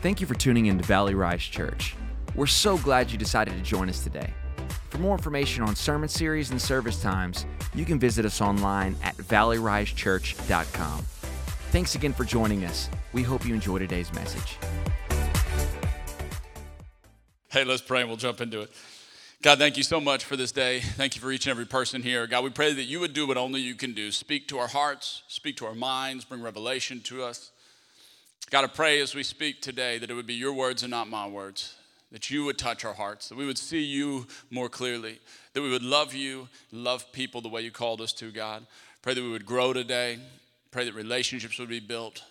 Thank you for tuning in to Valley Rise Church. We're so glad you decided to join us today. For more information on sermon series and service times, you can visit us online at valleyrisechurch.com. Thanks again for joining us. We hope you enjoy today's message. Hey, let's pray and we'll jump into it. God, thank you so much for this day. Thank you for each and every person here. God, we pray that you would do what only you can do speak to our hearts, speak to our minds, bring revelation to us. God, I pray as we speak today that it would be your words and not my words, that you would touch our hearts, that we would see you more clearly, that we would love you, love people the way you called us to, God. Pray that we would grow today. Pray that relationships would be built.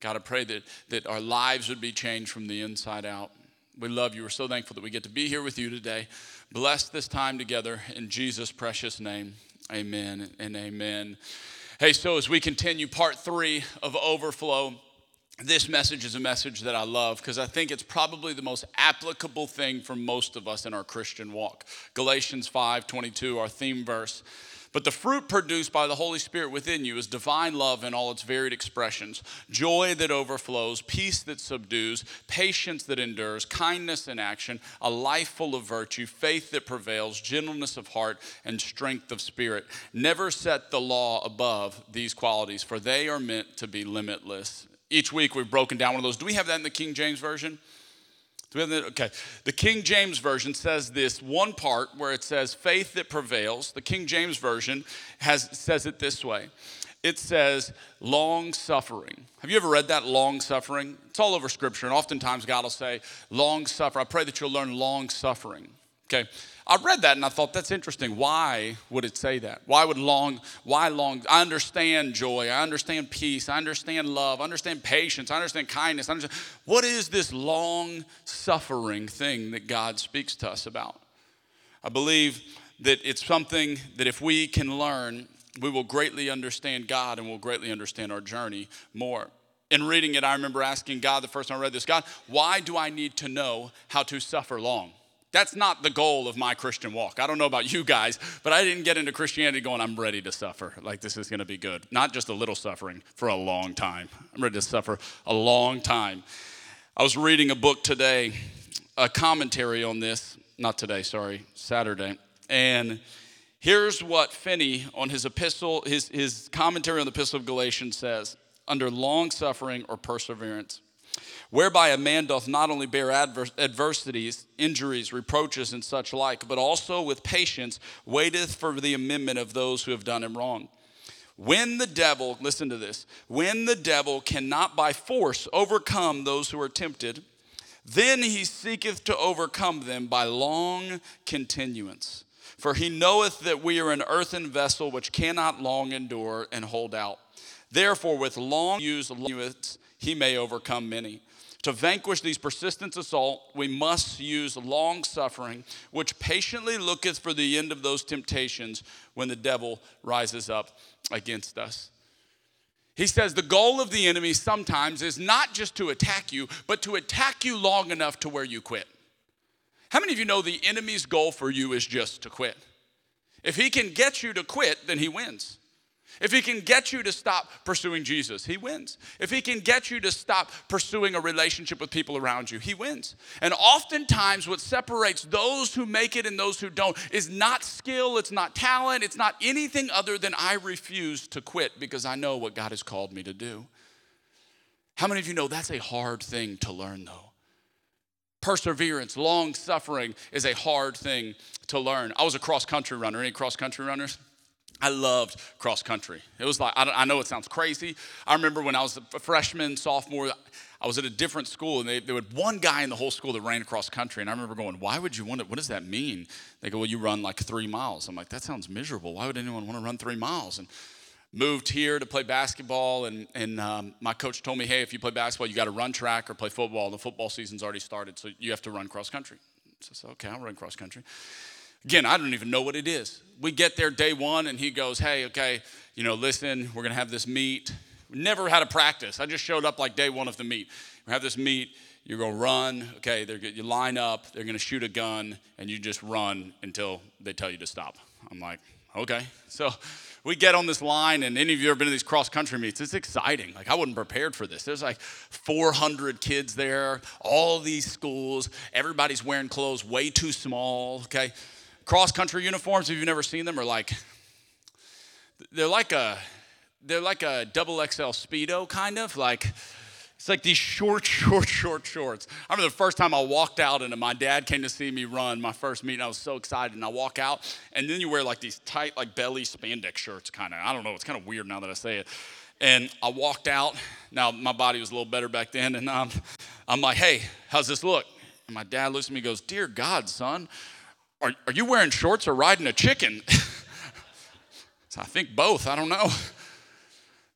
God, I pray that, that our lives would be changed from the inside out. We love you. We're so thankful that we get to be here with you today. Bless this time together in Jesus' precious name. Amen and amen. Hey, so as we continue part three of Overflow, this message is a message that I love because I think it's probably the most applicable thing for most of us in our Christian walk. Galatians 5 22, our theme verse. But the fruit produced by the Holy Spirit within you is divine love in all its varied expressions joy that overflows, peace that subdues, patience that endures, kindness in action, a life full of virtue, faith that prevails, gentleness of heart, and strength of spirit. Never set the law above these qualities, for they are meant to be limitless. Each week we've broken down one of those. Do we have that in the King James Version? Do we have that? Okay. The King James Version says this one part where it says faith that prevails. The King James Version has, says it this way it says long suffering. Have you ever read that long suffering? It's all over Scripture, and oftentimes God will say long suffer. I pray that you'll learn long suffering. Okay. I read that and I thought that's interesting. Why would it say that? Why would long, why long? I understand joy. I understand peace. I understand love. I understand patience. I understand kindness. I understand. What is this long suffering thing that God speaks to us about? I believe that it's something that if we can learn, we will greatly understand God and will greatly understand our journey more. In reading it, I remember asking God the first time I read this God, why do I need to know how to suffer long? That's not the goal of my Christian walk. I don't know about you guys, but I didn't get into Christianity going, I'm ready to suffer. Like this is going to be good. Not just a little suffering for a long time. I'm ready to suffer a long time. I was reading a book today, a commentary on this, not today, sorry, Saturday. And here's what Finney on his epistle, his, his commentary on the epistle of Galatians says under long suffering or perseverance whereby a man doth not only bear adver- adversities, injuries, reproaches, and such like, but also with patience waiteth for the amendment of those who have done him wrong. When the devil, listen to this, when the devil cannot by force overcome those who are tempted, then he seeketh to overcome them by long continuance. For he knoweth that we are an earthen vessel which cannot long endure and hold out. Therefore, with long use, he may overcome many. To vanquish these persistent assault, we must use long suffering, which patiently looketh for the end of those temptations when the devil rises up against us. He says the goal of the enemy sometimes is not just to attack you, but to attack you long enough to where you quit. How many of you know the enemy's goal for you is just to quit? If he can get you to quit, then he wins. If he can get you to stop pursuing Jesus, he wins. If he can get you to stop pursuing a relationship with people around you, he wins. And oftentimes, what separates those who make it and those who don't is not skill, it's not talent, it's not anything other than I refuse to quit because I know what God has called me to do. How many of you know that's a hard thing to learn, though? Perseverance, long suffering is a hard thing to learn. I was a cross country runner. Any cross country runners? I loved cross country. It was like, I, know it sounds crazy. I remember when I was a freshman, sophomore, I was at a different school, and they, there was one guy in the whole school that ran cross country. And I remember going, Why would you want it? What does that mean? They go, Well, you run like three miles. I'm like, That sounds miserable. Why would anyone want to run three miles? And moved here to play basketball, and, and um, my coach told me, Hey, if you play basketball, you got to run track or play football. The football season's already started, so you have to run cross country. So I said, Okay, I'll run cross country. Again, I don't even know what it is. We get there day one, and he goes, Hey, okay, you know, listen, we're gonna have this meet. Never had a practice. I just showed up like day one of the meet. We have this meet. You're gonna run. Okay, they're, you line up. They're gonna shoot a gun, and you just run until they tell you to stop. I'm like, okay. So we get on this line, and any of you ever been to these cross country meets? It's exciting. Like I wasn't prepared for this. There's like 400 kids there, all these schools. Everybody's wearing clothes way too small. Okay, cross country uniforms. If you've never seen them, are like they're like a they're like a double XL speedo kind of like it's like these short, short, short shorts. I remember the first time I walked out and my dad came to see me run my first meeting. I was so excited. And I walk out, and then you wear like these tight, like belly spandex shirts, kind of. I don't know. It's kind of weird now that I say it. And I walked out. Now, my body was a little better back then. And um, I'm like, hey, how's this look? And my dad looks at me and goes, Dear God, son, are, are you wearing shorts or riding a chicken? so I think both. I don't know.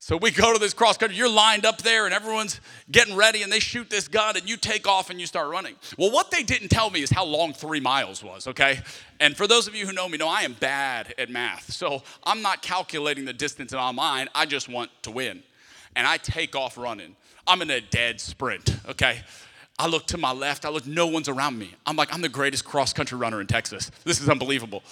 So we go to this cross country. You're lined up there and everyone's getting ready and they shoot this gun and you take off and you start running. Well, what they didn't tell me is how long three miles was, okay? And for those of you who know me, know I am bad at math. So I'm not calculating the distance in my mind. I just want to win. And I take off running. I'm in a dead sprint, okay? I look to my left. I look, no one's around me. I'm like, I'm the greatest cross country runner in Texas. This is unbelievable.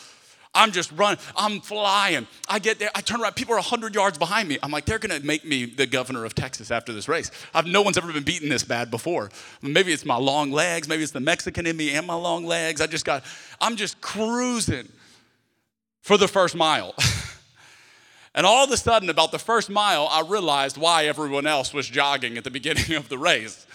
I'm just running. I'm flying. I get there. I turn around. People are 100 yards behind me. I'm like, they're to make me the governor of Texas after this race. I've, no one's ever been beaten this bad before. Maybe it's my long legs. Maybe it's the Mexican in me and my long legs. I just got, I'm just cruising for the first mile. and all of a sudden, about the first mile, I realized why everyone else was jogging at the beginning of the race.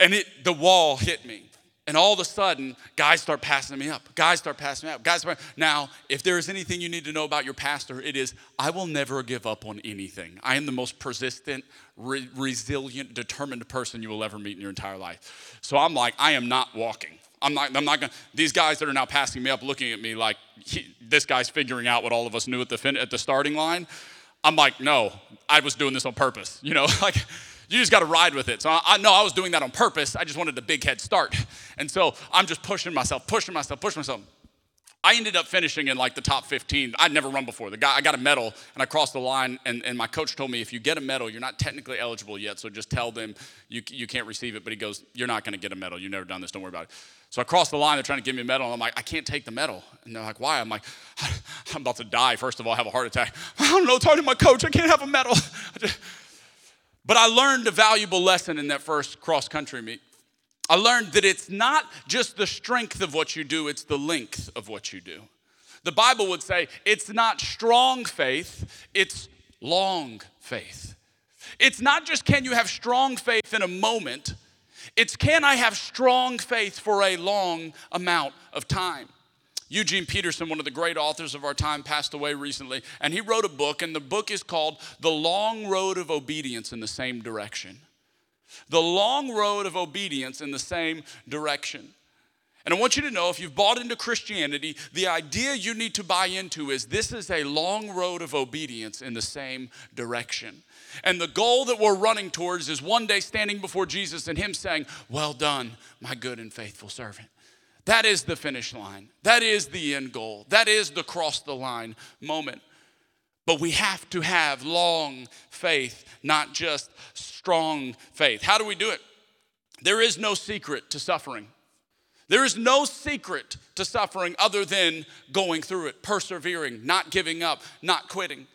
And it, the wall hit me. And all of a sudden, guys start passing me up. Guys start passing me up. Guys, now, if there is anything you need to know about your pastor, it is I will never give up on anything. I am the most persistent, re- resilient, determined person you will ever meet in your entire life. So I'm like, I am not walking. I'm not, I'm not gonna, these guys that are now passing me up looking at me like he, this guy's figuring out what all of us knew at the, fin, at the starting line. I'm like, no, I was doing this on purpose. You know, like, you just got to ride with it. So I, know I was doing that on purpose. I just wanted a big head start. And so I'm just pushing myself, pushing myself, pushing myself. I ended up finishing in like the top 15. I'd never run before. The guy, I got a medal and I crossed the line, and, and my coach told me if you get a medal, you're not technically eligible yet, so just tell them you, you can't receive it. But he goes, You're not going to get a medal. You've never done this. Don't worry about it. So I crossed the line. They're trying to give me a medal. And I'm like, I can't take the medal. And they're like, Why? I'm like, I'm about to die. First of all, I have a heart attack. I don't know. Talking to my coach, I can't have a medal. But I learned a valuable lesson in that first cross country meet. I learned that it's not just the strength of what you do, it's the length of what you do. The Bible would say it's not strong faith, it's long faith. It's not just can you have strong faith in a moment, it's can I have strong faith for a long amount of time. Eugene Peterson, one of the great authors of our time, passed away recently, and he wrote a book, and the book is called The Long Road of Obedience in the Same Direction. The long road of obedience in the same direction. And I want you to know if you've bought into Christianity, the idea you need to buy into is this is a long road of obedience in the same direction. And the goal that we're running towards is one day standing before Jesus and Him saying, Well done, my good and faithful servant. That is the finish line. That is the end goal. That is the cross the line moment. But we have to have long faith, not just strong faith. How do we do it? There is no secret to suffering. There is no secret to suffering other than going through it, persevering, not giving up, not quitting.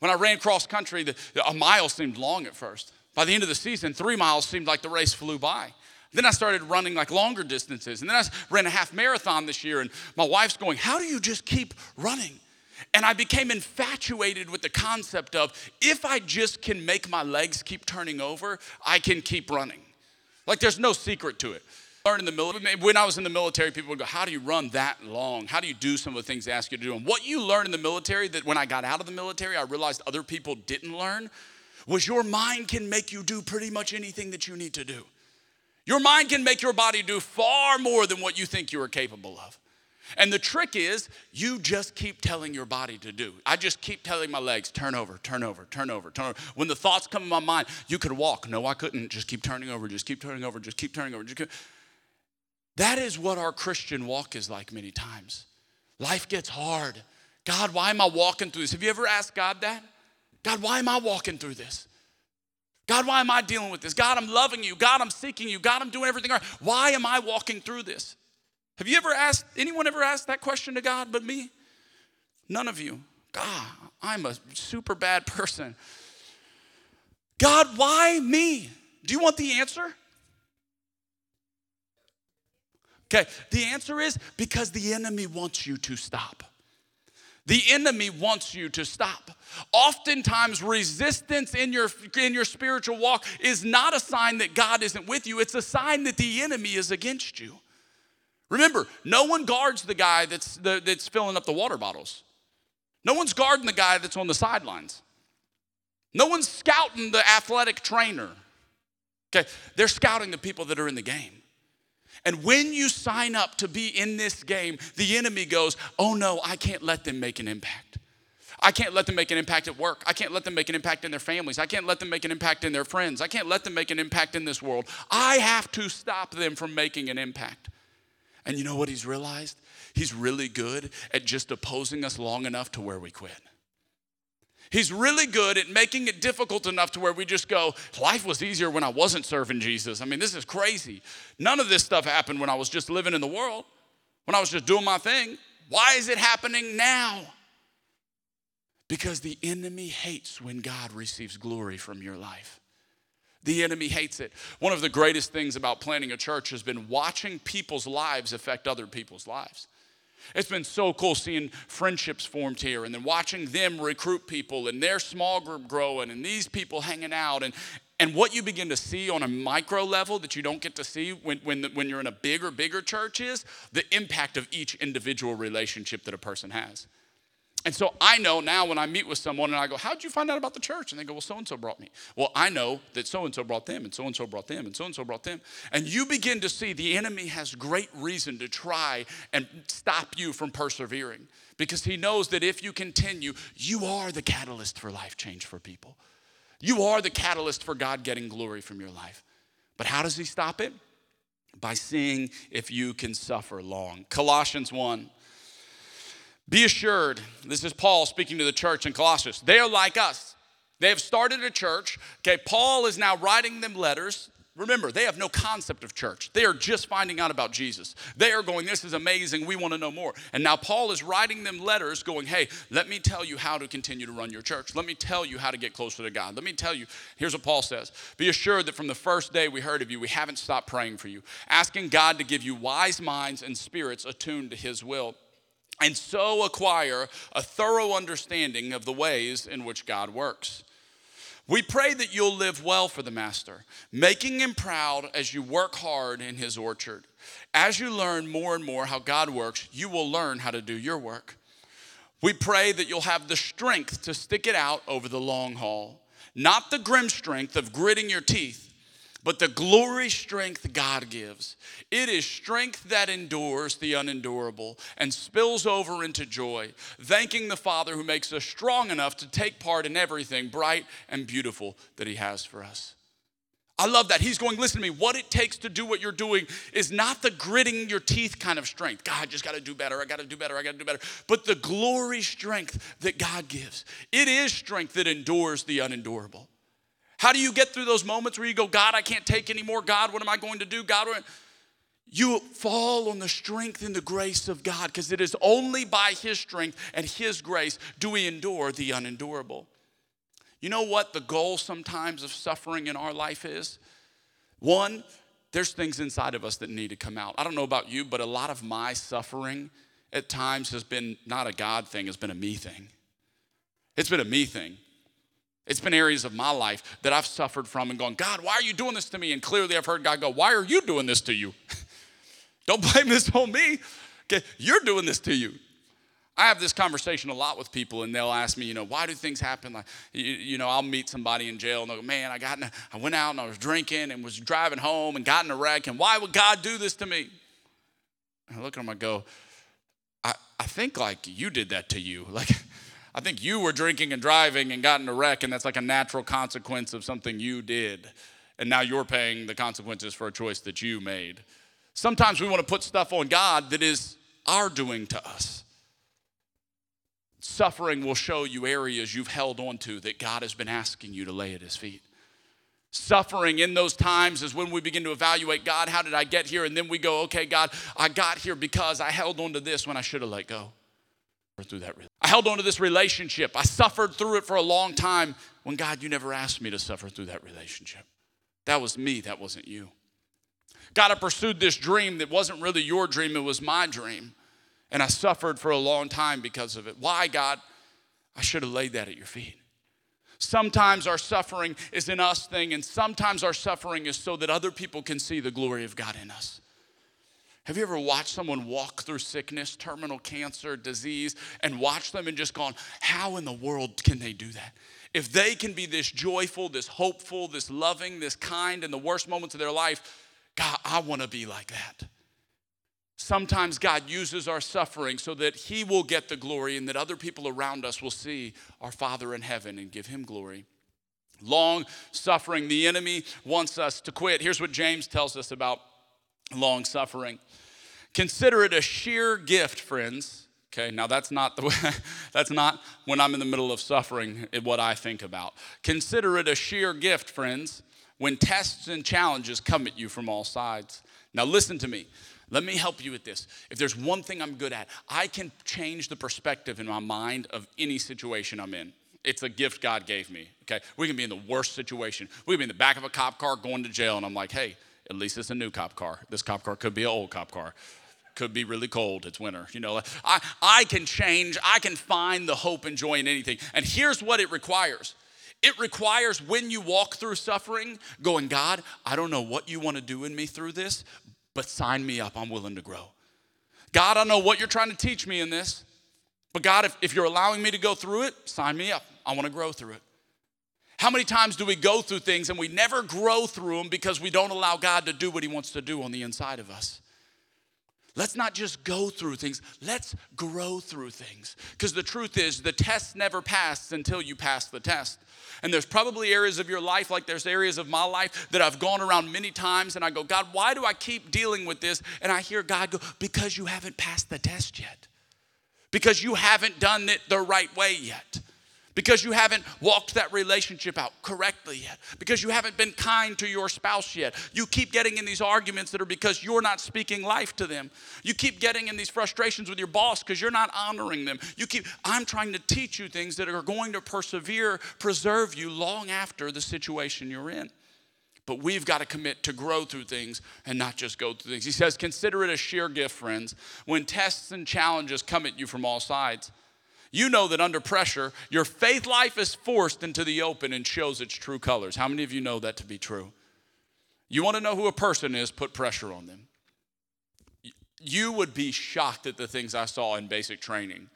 When I ran cross country, the, a mile seemed long at first. By the end of the season, three miles seemed like the race flew by. Then I started running like longer distances. And then I ran a half marathon this year, and my wife's going, How do you just keep running? And I became infatuated with the concept of if I just can make my legs keep turning over, I can keep running. Like there's no secret to it. In the military, when I was in the military, people would go, How do you run that long? How do you do some of the things they ask you to do? And what you learn in the military that when I got out of the military, I realized other people didn't learn was your mind can make you do pretty much anything that you need to do. Your mind can make your body do far more than what you think you are capable of. And the trick is, you just keep telling your body to do. I just keep telling my legs, turn over, turn over, turn over, turn over. When the thoughts come in my mind, you could walk. No, I couldn't. Just keep turning over, just keep turning over, just keep turning over. Keep. That is what our Christian walk is like many times. Life gets hard. God, why am I walking through this? Have you ever asked God that? God, why am I walking through this? God, why am I dealing with this? God, I'm loving you. God, I'm seeking you. God, I'm doing everything right. Why am I walking through this? Have you ever asked, anyone ever asked that question to God but me? None of you. God, I'm a super bad person. God, why me? Do you want the answer? Okay, the answer is because the enemy wants you to stop. The enemy wants you to stop. Oftentimes, resistance in your, in your spiritual walk is not a sign that God isn't with you, it's a sign that the enemy is against you. Remember, no one guards the guy that's, the, that's filling up the water bottles. No one's guarding the guy that's on the sidelines. No one's scouting the athletic trainer. Okay, they're scouting the people that are in the game. And when you sign up to be in this game, the enemy goes, Oh no, I can't let them make an impact. I can't let them make an impact at work. I can't let them make an impact in their families. I can't let them make an impact in their friends. I can't let them make an impact in this world. I have to stop them from making an impact. And you know what he's realized? He's really good at just opposing us long enough to where we quit. He's really good at making it difficult enough to where we just go, life was easier when I wasn't serving Jesus. I mean, this is crazy. None of this stuff happened when I was just living in the world, when I was just doing my thing. Why is it happening now? Because the enemy hates when God receives glory from your life. The enemy hates it. One of the greatest things about planning a church has been watching people's lives affect other people's lives. It's been so cool seeing friendships formed here and then watching them recruit people and their small group growing and these people hanging out. And, and what you begin to see on a micro level that you don't get to see when, when, the, when you're in a bigger, bigger church is the impact of each individual relationship that a person has. And so I know now when I meet with someone and I go, How'd you find out about the church? And they go, Well, so and so brought me. Well, I know that so and so brought them, and so and so brought them, and so and so brought them. And you begin to see the enemy has great reason to try and stop you from persevering because he knows that if you continue, you are the catalyst for life change for people. You are the catalyst for God getting glory from your life. But how does he stop it? By seeing if you can suffer long. Colossians 1 be assured, this is Paul speaking to the church in Colossus. They are like us. They have started a church. Okay, Paul is now writing them letters. Remember, they have no concept of church. They are just finding out about Jesus. They are going, This is amazing. We want to know more. And now Paul is writing them letters going, Hey, let me tell you how to continue to run your church. Let me tell you how to get closer to God. Let me tell you, here's what Paul says Be assured that from the first day we heard of you, we haven't stopped praying for you, asking God to give you wise minds and spirits attuned to his will and so acquire a thorough understanding of the ways in which God works. We pray that you'll live well for the Master, making him proud as you work hard in his orchard. As you learn more and more how God works, you will learn how to do your work. We pray that you'll have the strength to stick it out over the long haul, not the grim strength of gritting your teeth but the glory strength God gives. It is strength that endures the unendurable and spills over into joy, thanking the Father who makes us strong enough to take part in everything bright and beautiful that He has for us. I love that. He's going, listen to me, what it takes to do what you're doing is not the gritting your teeth kind of strength. God, I just got to do better. I got to do better. I got to do better. But the glory strength that God gives. It is strength that endures the unendurable. How do you get through those moments where you go, God, I can't take anymore. God, what am I going to do? God, you fall on the strength and the grace of God because it is only by His strength and His grace do we endure the unendurable. You know what the goal sometimes of suffering in our life is? One, there's things inside of us that need to come out. I don't know about you, but a lot of my suffering at times has been not a God thing, it's been a me thing. It's been a me thing. It's been areas of my life that I've suffered from and gone, God, why are you doing this to me? And clearly I've heard God go, Why are you doing this to you? Don't blame this on me. Okay, you're doing this to you. I have this conversation a lot with people, and they'll ask me, you know, why do things happen? Like, you, you know, I'll meet somebody in jail, and they'll go, man, I got, a, I went out and I was drinking and was driving home and got in a wreck, and why would God do this to me? And I look at them, I go, I, I think like you did that to you. Like, I think you were drinking and driving and got in a wreck, and that's like a natural consequence of something you did. And now you're paying the consequences for a choice that you made. Sometimes we want to put stuff on God that is our doing to us. Suffering will show you areas you've held on to that God has been asking you to lay at His feet. Suffering in those times is when we begin to evaluate God, how did I get here? And then we go, okay, God, I got here because I held on to this when I should have let go. Through that. I held on to this relationship. I suffered through it for a long time when God, you never asked me to suffer through that relationship. That was me, that wasn't you. God, I pursued this dream that wasn't really your dream, it was my dream. And I suffered for a long time because of it. Why, God? I should have laid that at your feet. Sometimes our suffering is an us thing, and sometimes our suffering is so that other people can see the glory of God in us. Have you ever watched someone walk through sickness, terminal cancer, disease, and watch them and just gone, how in the world can they do that? If they can be this joyful, this hopeful, this loving, this kind in the worst moments of their life, God, I want to be like that. Sometimes God uses our suffering so that He will get the glory and that other people around us will see our Father in heaven and give Him glory. Long suffering, the enemy wants us to quit. Here's what James tells us about long suffering. Consider it a sheer gift, friends. Okay, now that's not the way, that's not when I'm in the middle of suffering eh, what I think about. Consider it a sheer gift, friends, when tests and challenges come at you from all sides. Now listen to me. Let me help you with this. If there's one thing I'm good at, I can change the perspective in my mind of any situation I'm in. It's a gift God gave me. Okay, we can be in the worst situation. We can be in the back of a cop car going to jail, and I'm like, hey, at least it's a new cop car. This cop car could be an old cop car. Could be really cold. It's winter. You know, I, I can change. I can find the hope and joy in anything. And here's what it requires it requires when you walk through suffering, going, God, I don't know what you want to do in me through this, but sign me up. I'm willing to grow. God, I know what you're trying to teach me in this, but God, if, if you're allowing me to go through it, sign me up. I want to grow through it. How many times do we go through things and we never grow through them because we don't allow God to do what He wants to do on the inside of us? Let's not just go through things, let's grow through things. Because the truth is, the test never passes until you pass the test. And there's probably areas of your life, like there's areas of my life that I've gone around many times and I go, God, why do I keep dealing with this? And I hear God go, because you haven't passed the test yet. Because you haven't done it the right way yet because you haven't walked that relationship out correctly yet, because you haven't been kind to your spouse yet. You keep getting in these arguments that are because you're not speaking life to them. You keep getting in these frustrations with your boss because you're not honoring them. You keep, I'm trying to teach you things that are going to persevere, preserve you long after the situation you're in. But we've got to commit to grow through things and not just go through things. He says, Consider it a sheer gift, friends, when tests and challenges come at you from all sides you know that under pressure, your faith life is forced into the open and shows its true colors. How many of you know that to be true? You want to know who a person is, put pressure on them. You would be shocked at the things I saw in basic training.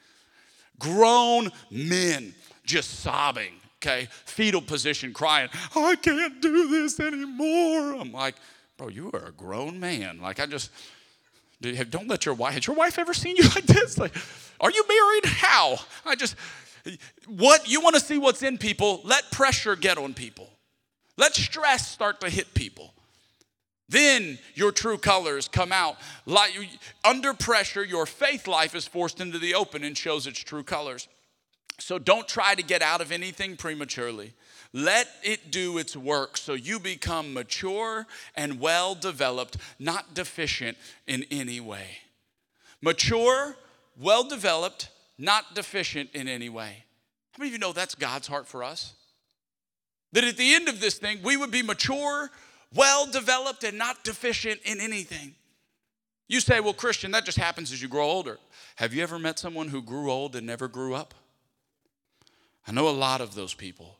Grown men just sobbing, okay, fetal position, crying, I can't do this anymore. I'm like, bro, you are a grown man. Like, I just, don't let your wife, has your wife ever seen you like this? Like, are you married? How? I just, what, you want to see what's in people, let pressure get on people. Let stress start to hit people. Then your true colors come out. Like, under pressure, your faith life is forced into the open and shows its true colors. So don't try to get out of anything prematurely. Let it do its work so you become mature and well developed, not deficient in any way. Mature, well developed, not deficient in any way. How many of you know that's God's heart for us? That at the end of this thing, we would be mature, well developed, and not deficient in anything. You say, well, Christian, that just happens as you grow older. Have you ever met someone who grew old and never grew up? I know a lot of those people.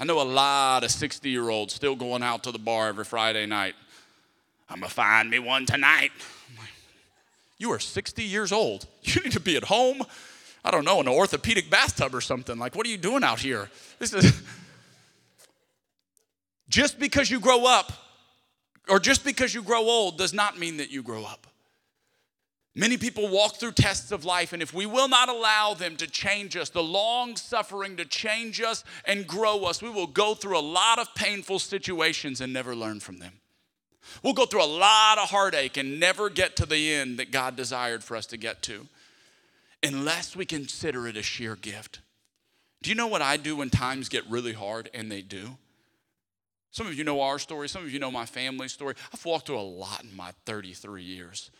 I know a lot of 60 year olds still going out to the bar every Friday night. I'm gonna find me one tonight. Like, you are 60 years old. You need to be at home. I don't know, in an orthopedic bathtub or something. Like, what are you doing out here? This is just because you grow up or just because you grow old does not mean that you grow up. Many people walk through tests of life, and if we will not allow them to change us, the long suffering to change us and grow us, we will go through a lot of painful situations and never learn from them. We'll go through a lot of heartache and never get to the end that God desired for us to get to unless we consider it a sheer gift. Do you know what I do when times get really hard? And they do. Some of you know our story, some of you know my family story. I've walked through a lot in my 33 years.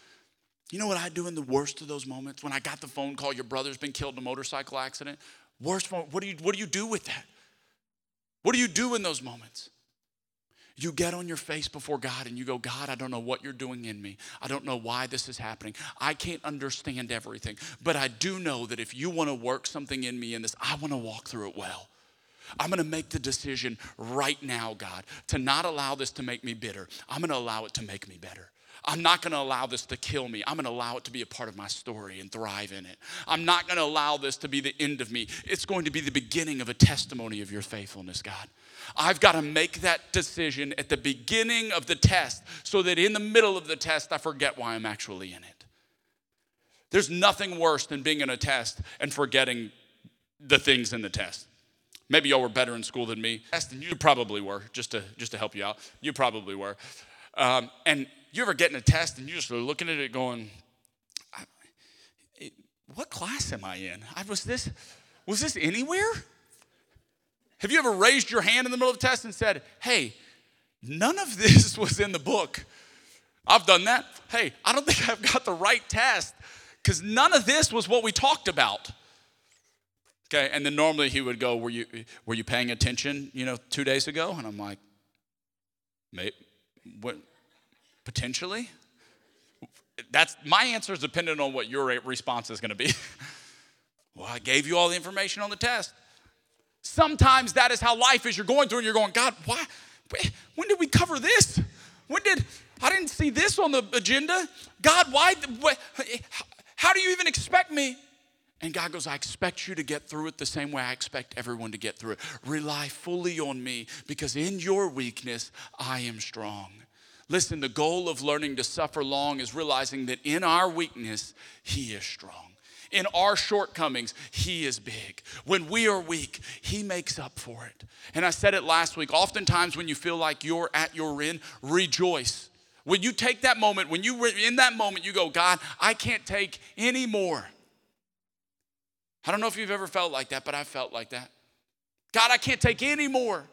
You know what I do in the worst of those moments? When I got the phone call, your brother's been killed in a motorcycle accident. Worst moment, what do you, what do, you do with that? What do you do in those moments? You get on your face before God and you go, God, I don't know what you're doing in me. I don't know why this is happening. I can't understand everything. But I do know that if you want to work something in me in this, I want to walk through it well. I'm going to make the decision right now, God, to not allow this to make me bitter. I'm going to allow it to make me better. I'm not going to allow this to kill me. I'm going to allow it to be a part of my story and thrive in it. I'm not going to allow this to be the end of me. It's going to be the beginning of a testimony of your faithfulness, God. I've got to make that decision at the beginning of the test so that in the middle of the test, I forget why I'm actually in it. There's nothing worse than being in a test and forgetting the things in the test. Maybe y'all were better in school than me. You probably were, just to, just to help you out. You probably were. Um, and you ever get in a test and you're just looking at it going, what class am I in? I was this, was this anywhere? Have you ever raised your hand in the middle of the test and said, hey, none of this was in the book? I've done that. Hey, I don't think I've got the right test because none of this was what we talked about. Okay, and then normally he would go, "Were you were you paying attention? You know, two days ago?" And I'm like, "Maybe, what? Potentially." That's my answer is dependent on what your response is going to be. well, I gave you all the information on the test. Sometimes that is how life is. You're going through and you're going, God, why? When did we cover this? When did I didn't see this on the agenda? God, why? How do you even expect me? And God goes, I expect you to get through it the same way I expect everyone to get through it. Rely fully on me because in your weakness, I am strong. Listen, the goal of learning to suffer long is realizing that in our weakness, He is strong. In our shortcomings, He is big. When we are weak, He makes up for it. And I said it last week oftentimes, when you feel like you're at your end, rejoice. When you take that moment, when you in that moment, you go, God, I can't take any more. I don't know if you've ever felt like that, but I felt like that. God, I can't take any more.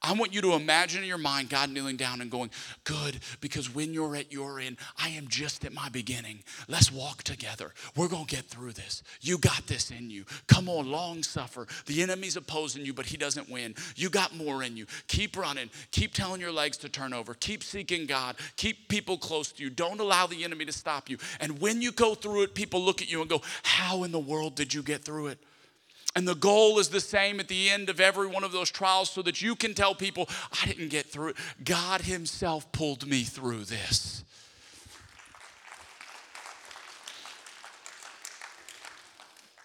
I want you to imagine in your mind God kneeling down and going, Good, because when you're at your end, I am just at my beginning. Let's walk together. We're going to get through this. You got this in you. Come on, long suffer. The enemy's opposing you, but he doesn't win. You got more in you. Keep running. Keep telling your legs to turn over. Keep seeking God. Keep people close to you. Don't allow the enemy to stop you. And when you go through it, people look at you and go, How in the world did you get through it? And the goal is the same at the end of every one of those trials so that you can tell people, I didn't get through it. God Himself pulled me through this.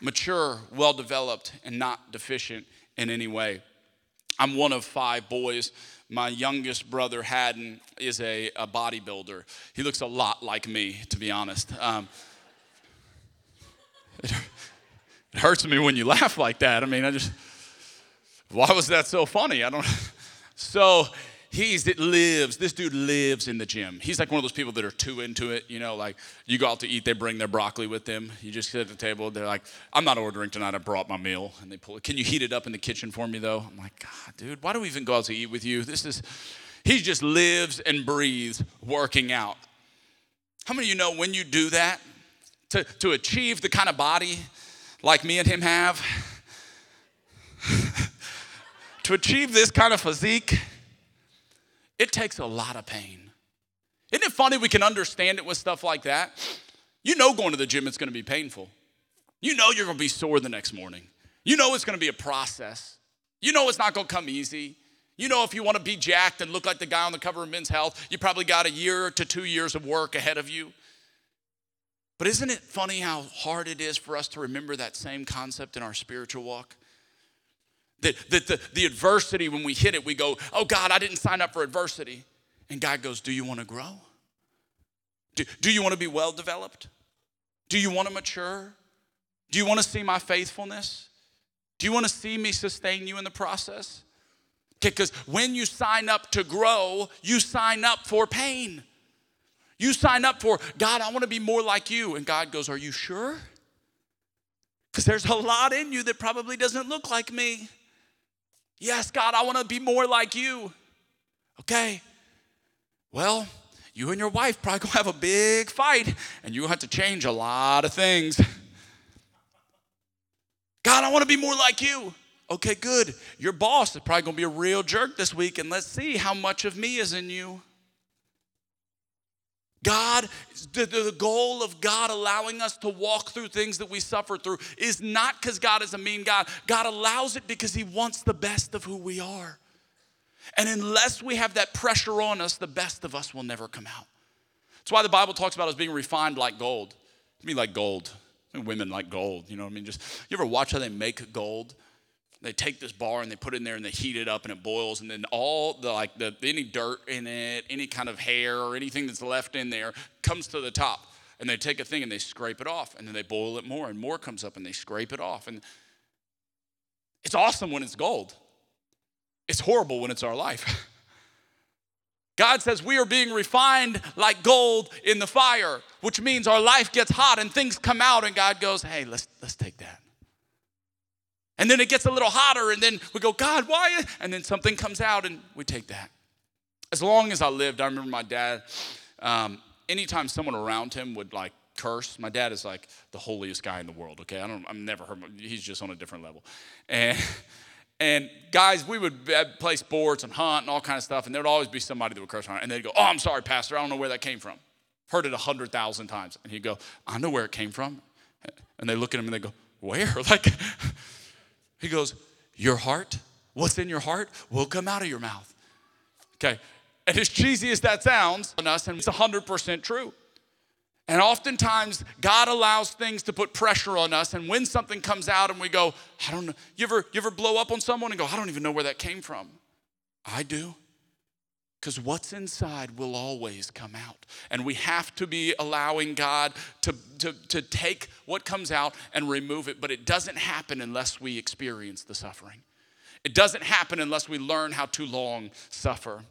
Mature, well developed, and not deficient in any way. I'm one of five boys. My youngest brother, Haddon, is a, a bodybuilder. He looks a lot like me, to be honest. Um, it hurts me when you laugh like that. I mean, I just, why was that so funny? I don't. So he's it lives. This dude lives in the gym. He's like one of those people that are too into it. You know, like you go out to eat, they bring their broccoli with them. You just sit at the table. They're like, "I'm not ordering tonight. I brought my meal." And they pull it. Can you heat it up in the kitchen for me, though? I'm like, God, dude, why do we even go out to eat with you? This is. He just lives and breathes working out. How many of you know when you do that to, to achieve the kind of body like me and him have, to achieve this kind of physique, it takes a lot of pain. Isn't it funny we can understand it with stuff like that? You know, going to the gym, it's gonna be painful. You know, you're gonna be sore the next morning. You know, it's gonna be a process. You know, it's not gonna come easy. You know, if you wanna be jacked and look like the guy on the cover of Men's Health, you probably got a year to two years of work ahead of you. But isn't it funny how hard it is for us to remember that same concept in our spiritual walk? That, that the, the adversity, when we hit it, we go, Oh God, I didn't sign up for adversity. And God goes, Do you want to grow? Do, do you want to be well developed? Do you want to mature? Do you want to see my faithfulness? Do you want to see me sustain you in the process? Because when you sign up to grow, you sign up for pain. You sign up for, God, I want to be more like you. And God goes, Are you sure? Because there's a lot in you that probably doesn't look like me. Yes, God, I want to be more like you. Okay. Well, you and your wife probably gonna have a big fight and you'll have to change a lot of things. God, I wanna be more like you. Okay, good. Your boss is probably gonna be a real jerk this week, and let's see how much of me is in you. God, the, the goal of God allowing us to walk through things that we suffer through is not because God is a mean God. God allows it because He wants the best of who we are. And unless we have that pressure on us, the best of us will never come out. That's why the Bible talks about us being refined like gold. I mean, like gold. Women like gold, you know what I mean? Just you ever watch how they make gold? They take this bar and they put it in there and they heat it up and it boils and then all the like the any dirt in it any kind of hair or anything that's left in there comes to the top. And they take a thing and they scrape it off and then they boil it more and more comes up and they scrape it off. And it's awesome when it's gold. It's horrible when it's our life. God says we are being refined like gold in the fire, which means our life gets hot and things come out, and God goes, Hey, let's, let's take that. And then it gets a little hotter, and then we go, God, why? And then something comes out, and we take that. As long as I lived, I remember my dad, um, anytime someone around him would like curse, my dad is like the holiest guy in the world, okay? I don't, I've never heard, he's just on a different level. And, and guys, we would play sports and hunt and all kind of stuff, and there would always be somebody that would curse on it, and they'd go, Oh, I'm sorry, Pastor, I don't know where that came from. Heard it a hundred thousand times. And he'd go, I know where it came from. And they look at him and they go, Where? Like, he goes, Your heart, what's in your heart will come out of your mouth. Okay. And as cheesy as that sounds on us, and it's 100% true. And oftentimes, God allows things to put pressure on us. And when something comes out and we go, I don't know, you ever, you ever blow up on someone and go, I don't even know where that came from? I do. Because what's inside will always come out. And we have to be allowing God to, to, to take what comes out and remove it. But it doesn't happen unless we experience the suffering. It doesn't happen unless we learn how to long suffer.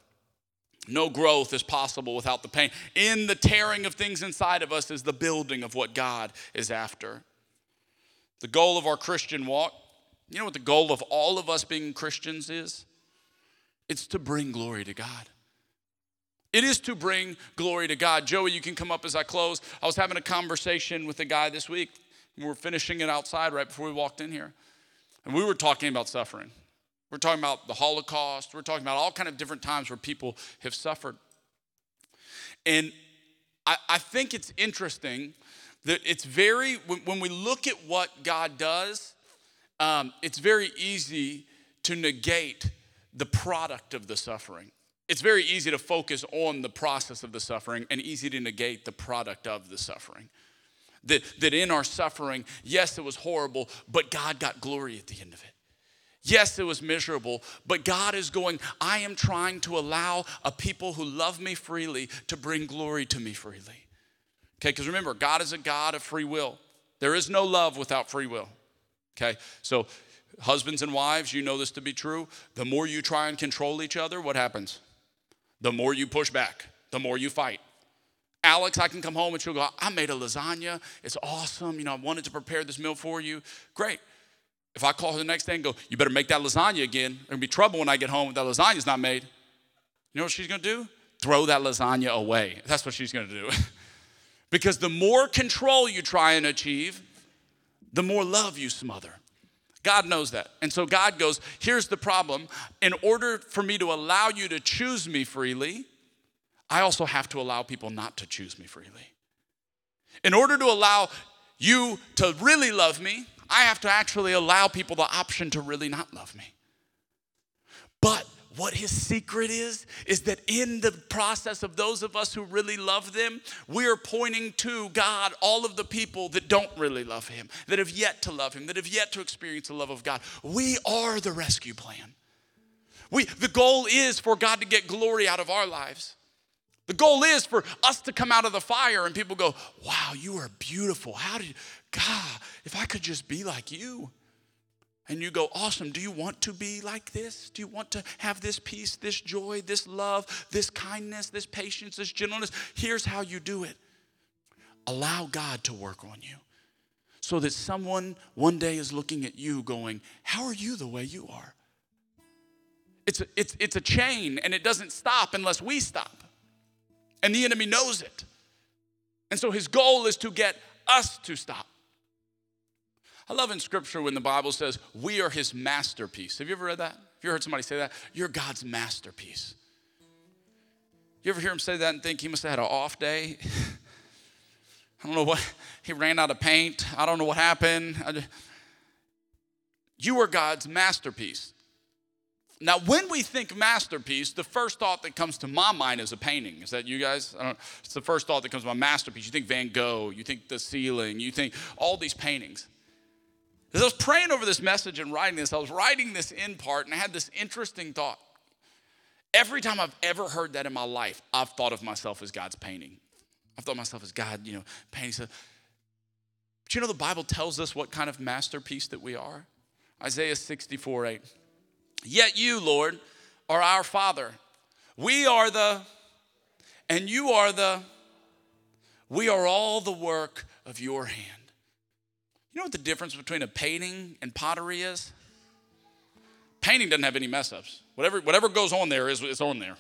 No growth is possible without the pain. In the tearing of things inside of us is the building of what God is after. The goal of our Christian walk, you know what the goal of all of us being Christians is? It's to bring glory to God. It is to bring glory to God. Joey, you can come up as I close. I was having a conversation with a guy this week. We were finishing it outside right before we walked in here. And we were talking about suffering. We're talking about the Holocaust. We're talking about all kind of different times where people have suffered. And I, I think it's interesting that it's very, when, when, we look at what God does, um, it's very easy to negate the product of the suffering it's very easy to focus on the process of the suffering and easy to negate the product of the suffering. That, that in our suffering, yes, it was horrible, but God got glory at the end of it. Yes, it was miserable, but God is going, I am trying to allow a people who love me freely to bring glory to me freely. Okay, because remember, God is a God of free will. There is no love without free will. Okay, so husbands and wives, you know this to be true. The more you try and control each other, what happens? The more you push back, the more you fight. Alex, I can come home and she'll go, I made a lasagna. It's awesome. You know, I wanted to prepare this meal for you. Great. If I call her the next day and go, you better make that lasagna again, there'll be trouble when I get home if that lasagna's not made. You know what she's gonna do? Throw that lasagna away. That's what she's gonna do. because the more control you try and achieve, the more love you smother. God knows that. And so God goes, here's the problem. In order for me to allow you to choose me freely, I also have to allow people not to choose me freely. In order to allow you to really love me, I have to actually allow people the option to really not love me. But what his secret is, is that in the process of those of us who really love them, we are pointing to God, all of the people that don't really love him, that have yet to love him, that have yet to experience the love of God. We are the rescue plan. We, the goal is for God to get glory out of our lives. The goal is for us to come out of the fire and people go, Wow, you are beautiful. How did God, if I could just be like you and you go, Awesome, do you want to be like this? Do you want to have this peace, this joy, this love, this kindness, this patience, this gentleness? Here's how you do it allow God to work on you so that someone one day is looking at you going, How are you the way you are? It's a, it's, it's a chain and it doesn't stop unless we stop. And the enemy knows it. And so his goal is to get us to stop. I love in scripture when the Bible says, We are his masterpiece. Have you ever read that? Have you heard somebody say that? You're God's masterpiece. You ever hear him say that and think he must have had an off day? I don't know what, he ran out of paint. I don't know what happened. Just, you are God's masterpiece. Now, when we think masterpiece, the first thought that comes to my mind is a painting. Is that you guys? it's the first thought that comes to my masterpiece. You think Van Gogh, you think the ceiling, you think all these paintings. As I was praying over this message and writing this, I was writing this in part, and I had this interesting thought. Every time I've ever heard that in my life, I've thought of myself as God's painting. I've thought of myself as God, you know, painting stuff. But you know, the Bible tells us what kind of masterpiece that we are. Isaiah 64 8. Yet you, Lord, are our Father. We are the, and you are the, we are all the work of your hand. You know what the difference between a painting and pottery is? Painting doesn't have any mess ups. Whatever, whatever goes on there is it's on there.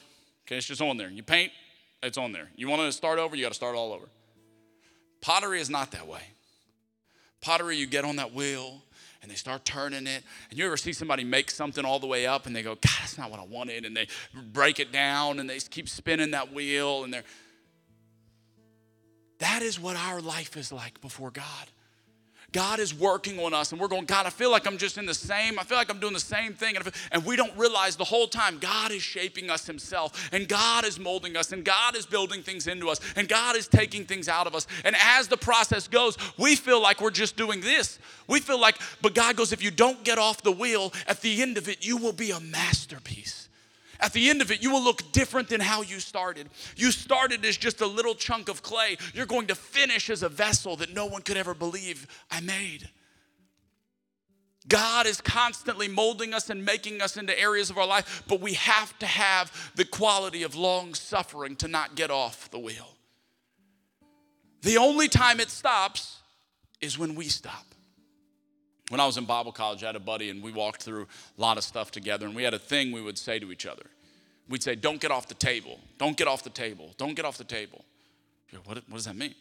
Okay, it's just on there. You paint, it's on there. You want to start over, you got to start all over. Pottery is not that way. Pottery, you get on that wheel and they start turning it. And you ever see somebody make something all the way up and they go, God, that's not what I wanted. And they break it down and they keep spinning that wheel and they're. That is what our life is like before God. God is working on us, and we're going, God, I feel like I'm just in the same, I feel like I'm doing the same thing. And and we don't realize the whole time God is shaping us Himself, and God is molding us, and God is building things into us, and God is taking things out of us. And as the process goes, we feel like we're just doing this. We feel like, but God goes, if you don't get off the wheel, at the end of it, you will be a masterpiece. At the end of it, you will look different than how you started. You started as just a little chunk of clay. You're going to finish as a vessel that no one could ever believe I made. God is constantly molding us and making us into areas of our life, but we have to have the quality of long suffering to not get off the wheel. The only time it stops is when we stop. When I was in Bible college, I had a buddy and we walked through a lot of stuff together, and we had a thing we would say to each other. We'd say, Don't get off the table. Don't get off the table. Don't get off the table. What, what does that mean?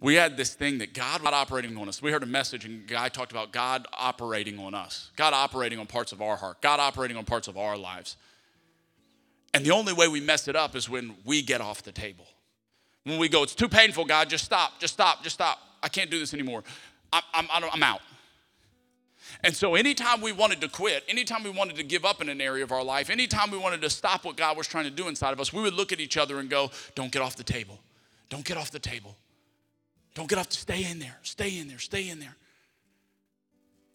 We had this thing that God was operating on us. We heard a message, and a guy talked about God operating on us, God operating on parts of our heart, God operating on parts of our lives. And the only way we mess it up is when we get off the table. When we go, it's too painful, God, just stop, just stop, just stop. I can't do this anymore. I'm, I'm, I'm out. And so, anytime we wanted to quit, anytime we wanted to give up in an area of our life, anytime we wanted to stop what God was trying to do inside of us, we would look at each other and go, Don't get off the table. Don't get off the table. Don't get off, stay in there, stay in there, stay in there.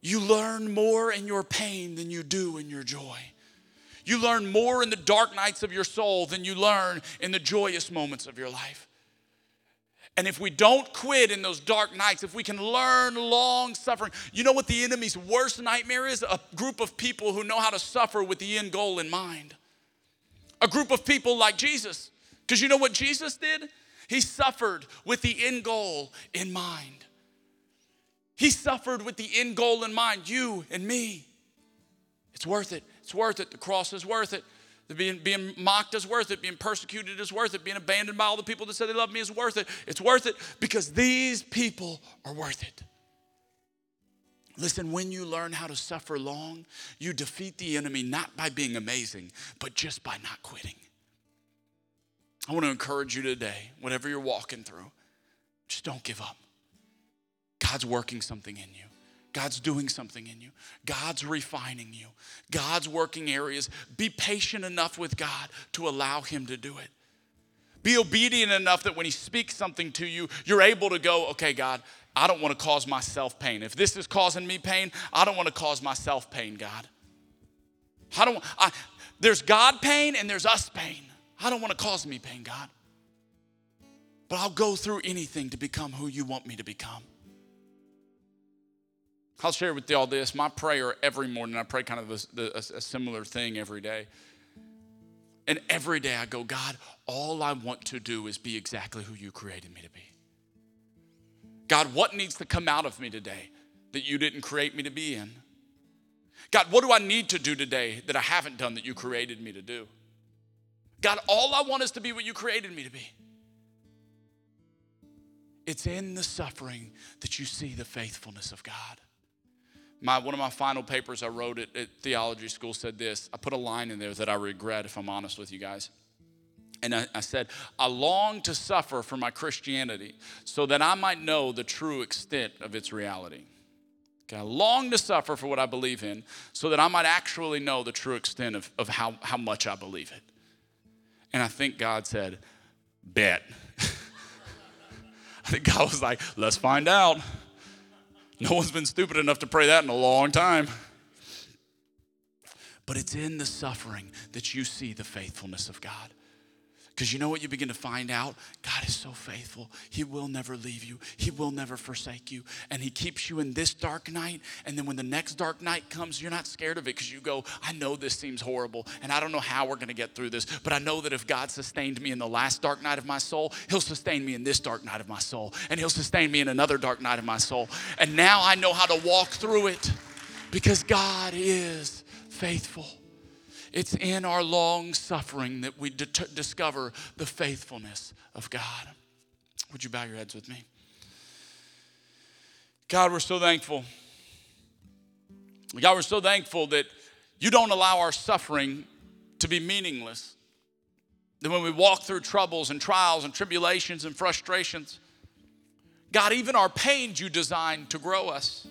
You learn more in your pain than you do in your joy. You learn more in the dark nights of your soul than you learn in the joyous moments of your life. And if we don't quit in those dark nights, if we can learn long suffering, you know what the enemy's worst nightmare is? A group of people who know how to suffer with the end goal in mind. A group of people like Jesus. Because you know what Jesus did? He suffered with the end goal in mind. He suffered with the end goal in mind, you and me. It's worth it. It's worth it. The cross is worth it. Being, being mocked is worth it. Being persecuted is worth it. Being abandoned by all the people that said they love me is worth it. It's worth it because these people are worth it. Listen, when you learn how to suffer long, you defeat the enemy not by being amazing, but just by not quitting. I want to encourage you today, whatever you're walking through, just don't give up. God's working something in you. God's doing something in you. God's refining you. God's working areas. Be patient enough with God to allow Him to do it. Be obedient enough that when He speaks something to you, you're able to go, okay, God, I don't want to cause myself pain. If this is causing me pain, I don't want to cause myself pain, God. I don't, I, there's God pain and there's us pain. I don't want to cause me pain, God. But I'll go through anything to become who you want me to become. I'll share with y'all this. My prayer every morning, I pray kind of a, a, a similar thing every day. And every day I go, God, all I want to do is be exactly who you created me to be. God, what needs to come out of me today that you didn't create me to be in? God, what do I need to do today that I haven't done that you created me to do? God, all I want is to be what you created me to be. It's in the suffering that you see the faithfulness of God. My, one of my final papers I wrote at, at theology school said this. I put a line in there that I regret, if I'm honest with you guys. And I, I, said, I long to suffer for my Christianity so that I might know the true extent of its reality. Okay, I long to suffer for what I believe in so that I might actually know the true extent of, of how, how much I believe it. And I think God said, Bet. I think God was like, let's find out. No one's been stupid enough to pray that in a long time. But it's in the suffering that you see the faithfulness of God. Because you know what you begin to find out? God is so faithful. He will never leave you, He will never forsake you. And He keeps you in this dark night. And then when the next dark night comes, you're not scared of it because you go, I know this seems horrible. And I don't know how we're going to get through this. But I know that if God sustained me in the last dark night of my soul, He'll sustain me in this dark night of my soul. And He'll sustain me in another dark night of my soul. And now I know how to walk through it because God is faithful. It's in our long suffering that we discover the faithfulness of God. Would you bow your heads with me? God, we're so thankful. God, we're so thankful that you don't allow our suffering to be meaningless. That when we walk through troubles and trials and tribulations and frustrations, God, even our pains you designed to grow us.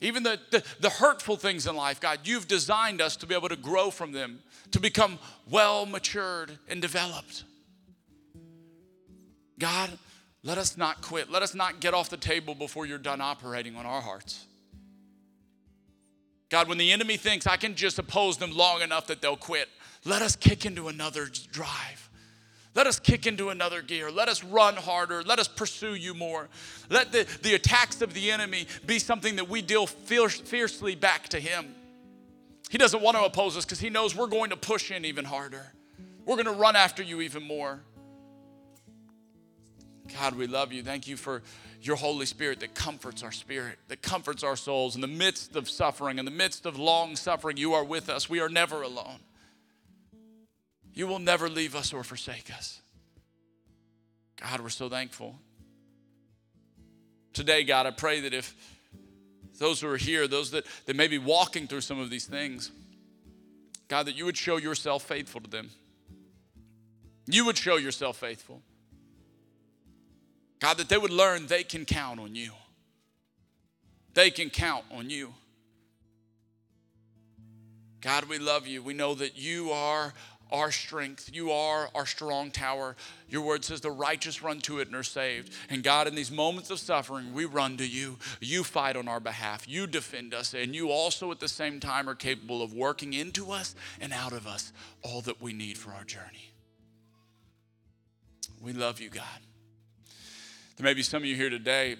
Even the, the, the, hurtful things in life, God, you've designed us to be able to grow from them, to become well matured and developed. God, let us not quit. Let us not get off the table before you're done operating on our hearts. God, when the enemy thinks I can just oppose them long enough that they'll quit, let us kick into another drive. Let us kick into another gear. Let us run harder. Let us pursue you more. Let the, the attacks of the enemy be something that we deal fierce, fiercely back to him. He doesn't want to oppose us because he knows we're going to push in even harder. We're going to run after you even more. God, we love you. Thank you for your Holy Spirit that comforts our spirit, that comforts our souls. In the midst of suffering, in the midst of long suffering, you are with us. We are never alone. You will never leave us or forsake us. God, we're so thankful. Today, God, I pray that if those who are here, those that, that may be walking through some of these things, God, that you would show yourself faithful to them. You would show yourself faithful. God, that they would learn they can count on you. They can count on you. God, we love you. We know that you are our strength. You are our strong tower. Your word says the righteous run to it and are saved. And God, in these moments of suffering, we run to you. You fight on our behalf. You defend us. And you also, at the same time, are capable of working into us and out of us all that we need for our journey. We love you, God. There may be some of you here today,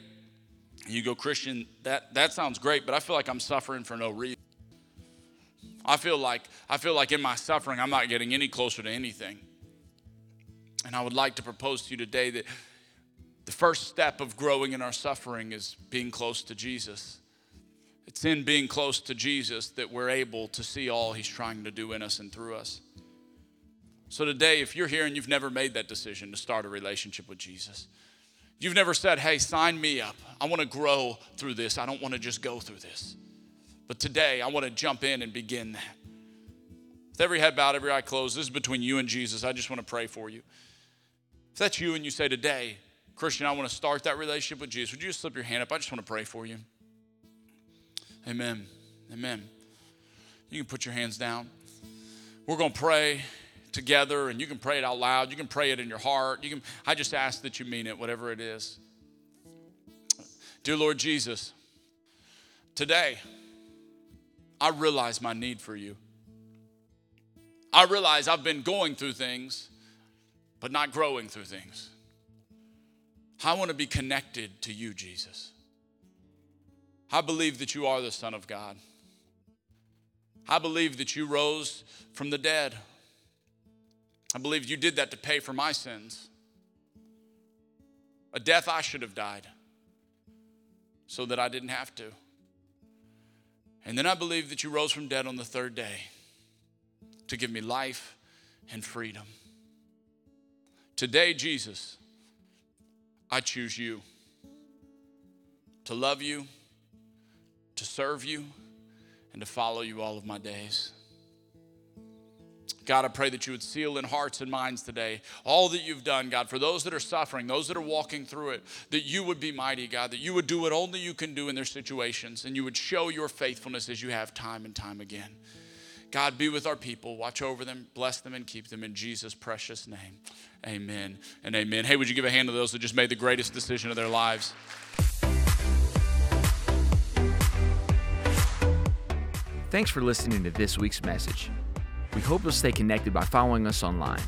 you go, Christian, that, that sounds great, but I feel like I'm suffering for no reason. I feel like I feel like in my suffering I'm not getting any closer to anything. And I would like to propose to you today that the first step of growing in our suffering is being close to Jesus. It's in being close to Jesus that we're able to see all he's trying to do in us and through us. So today if you're here and you've never made that decision to start a relationship with Jesus, You've never said, hey, sign me up. I want to grow through this. I don't want to just go through this. But today, I want to jump in and begin that. With every head bowed, every eye closed, this is between you and Jesus. I just want to pray for you. If that's you and you say today, Christian, I want to start that relationship with Jesus, would you just slip your hand up? I just want to pray for you. Amen. Amen. You can put your hands down. We're going to pray together and you can pray it out loud. You can pray it in your heart. You can I just ask that you mean it whatever it is. Dear Lord Jesus, today I realize my need for you. I realize I've been going through things, but not growing through things. I want to be connected to you, Jesus. I believe that you are the Son of God. I believe that you rose from the dead. I believe you did that to pay for my sins. A death I should have died so that I didn't have to. And then I believe that you rose from dead on the third day to give me life and freedom. Today, Jesus, I choose you to love you, to serve you, and to follow you all of my days. God, I pray that you would seal in hearts and minds today all that you've done, God, for those that are suffering, those that are walking through it, that you would be mighty, God, that you would do what only you can do in their situations, and you would show your faithfulness as you have time and time again. God, be with our people, watch over them, bless them, and keep them in Jesus' precious name. Amen and amen. Hey, would you give a hand to those that just made the greatest decision of their lives? Thanks for listening to this week's message. We hope you'll stay connected by following us online.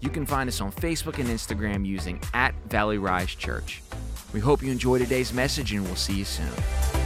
You can find us on Facebook and Instagram using at Valley Rise Church. We hope you enjoy today's message and we'll see you soon.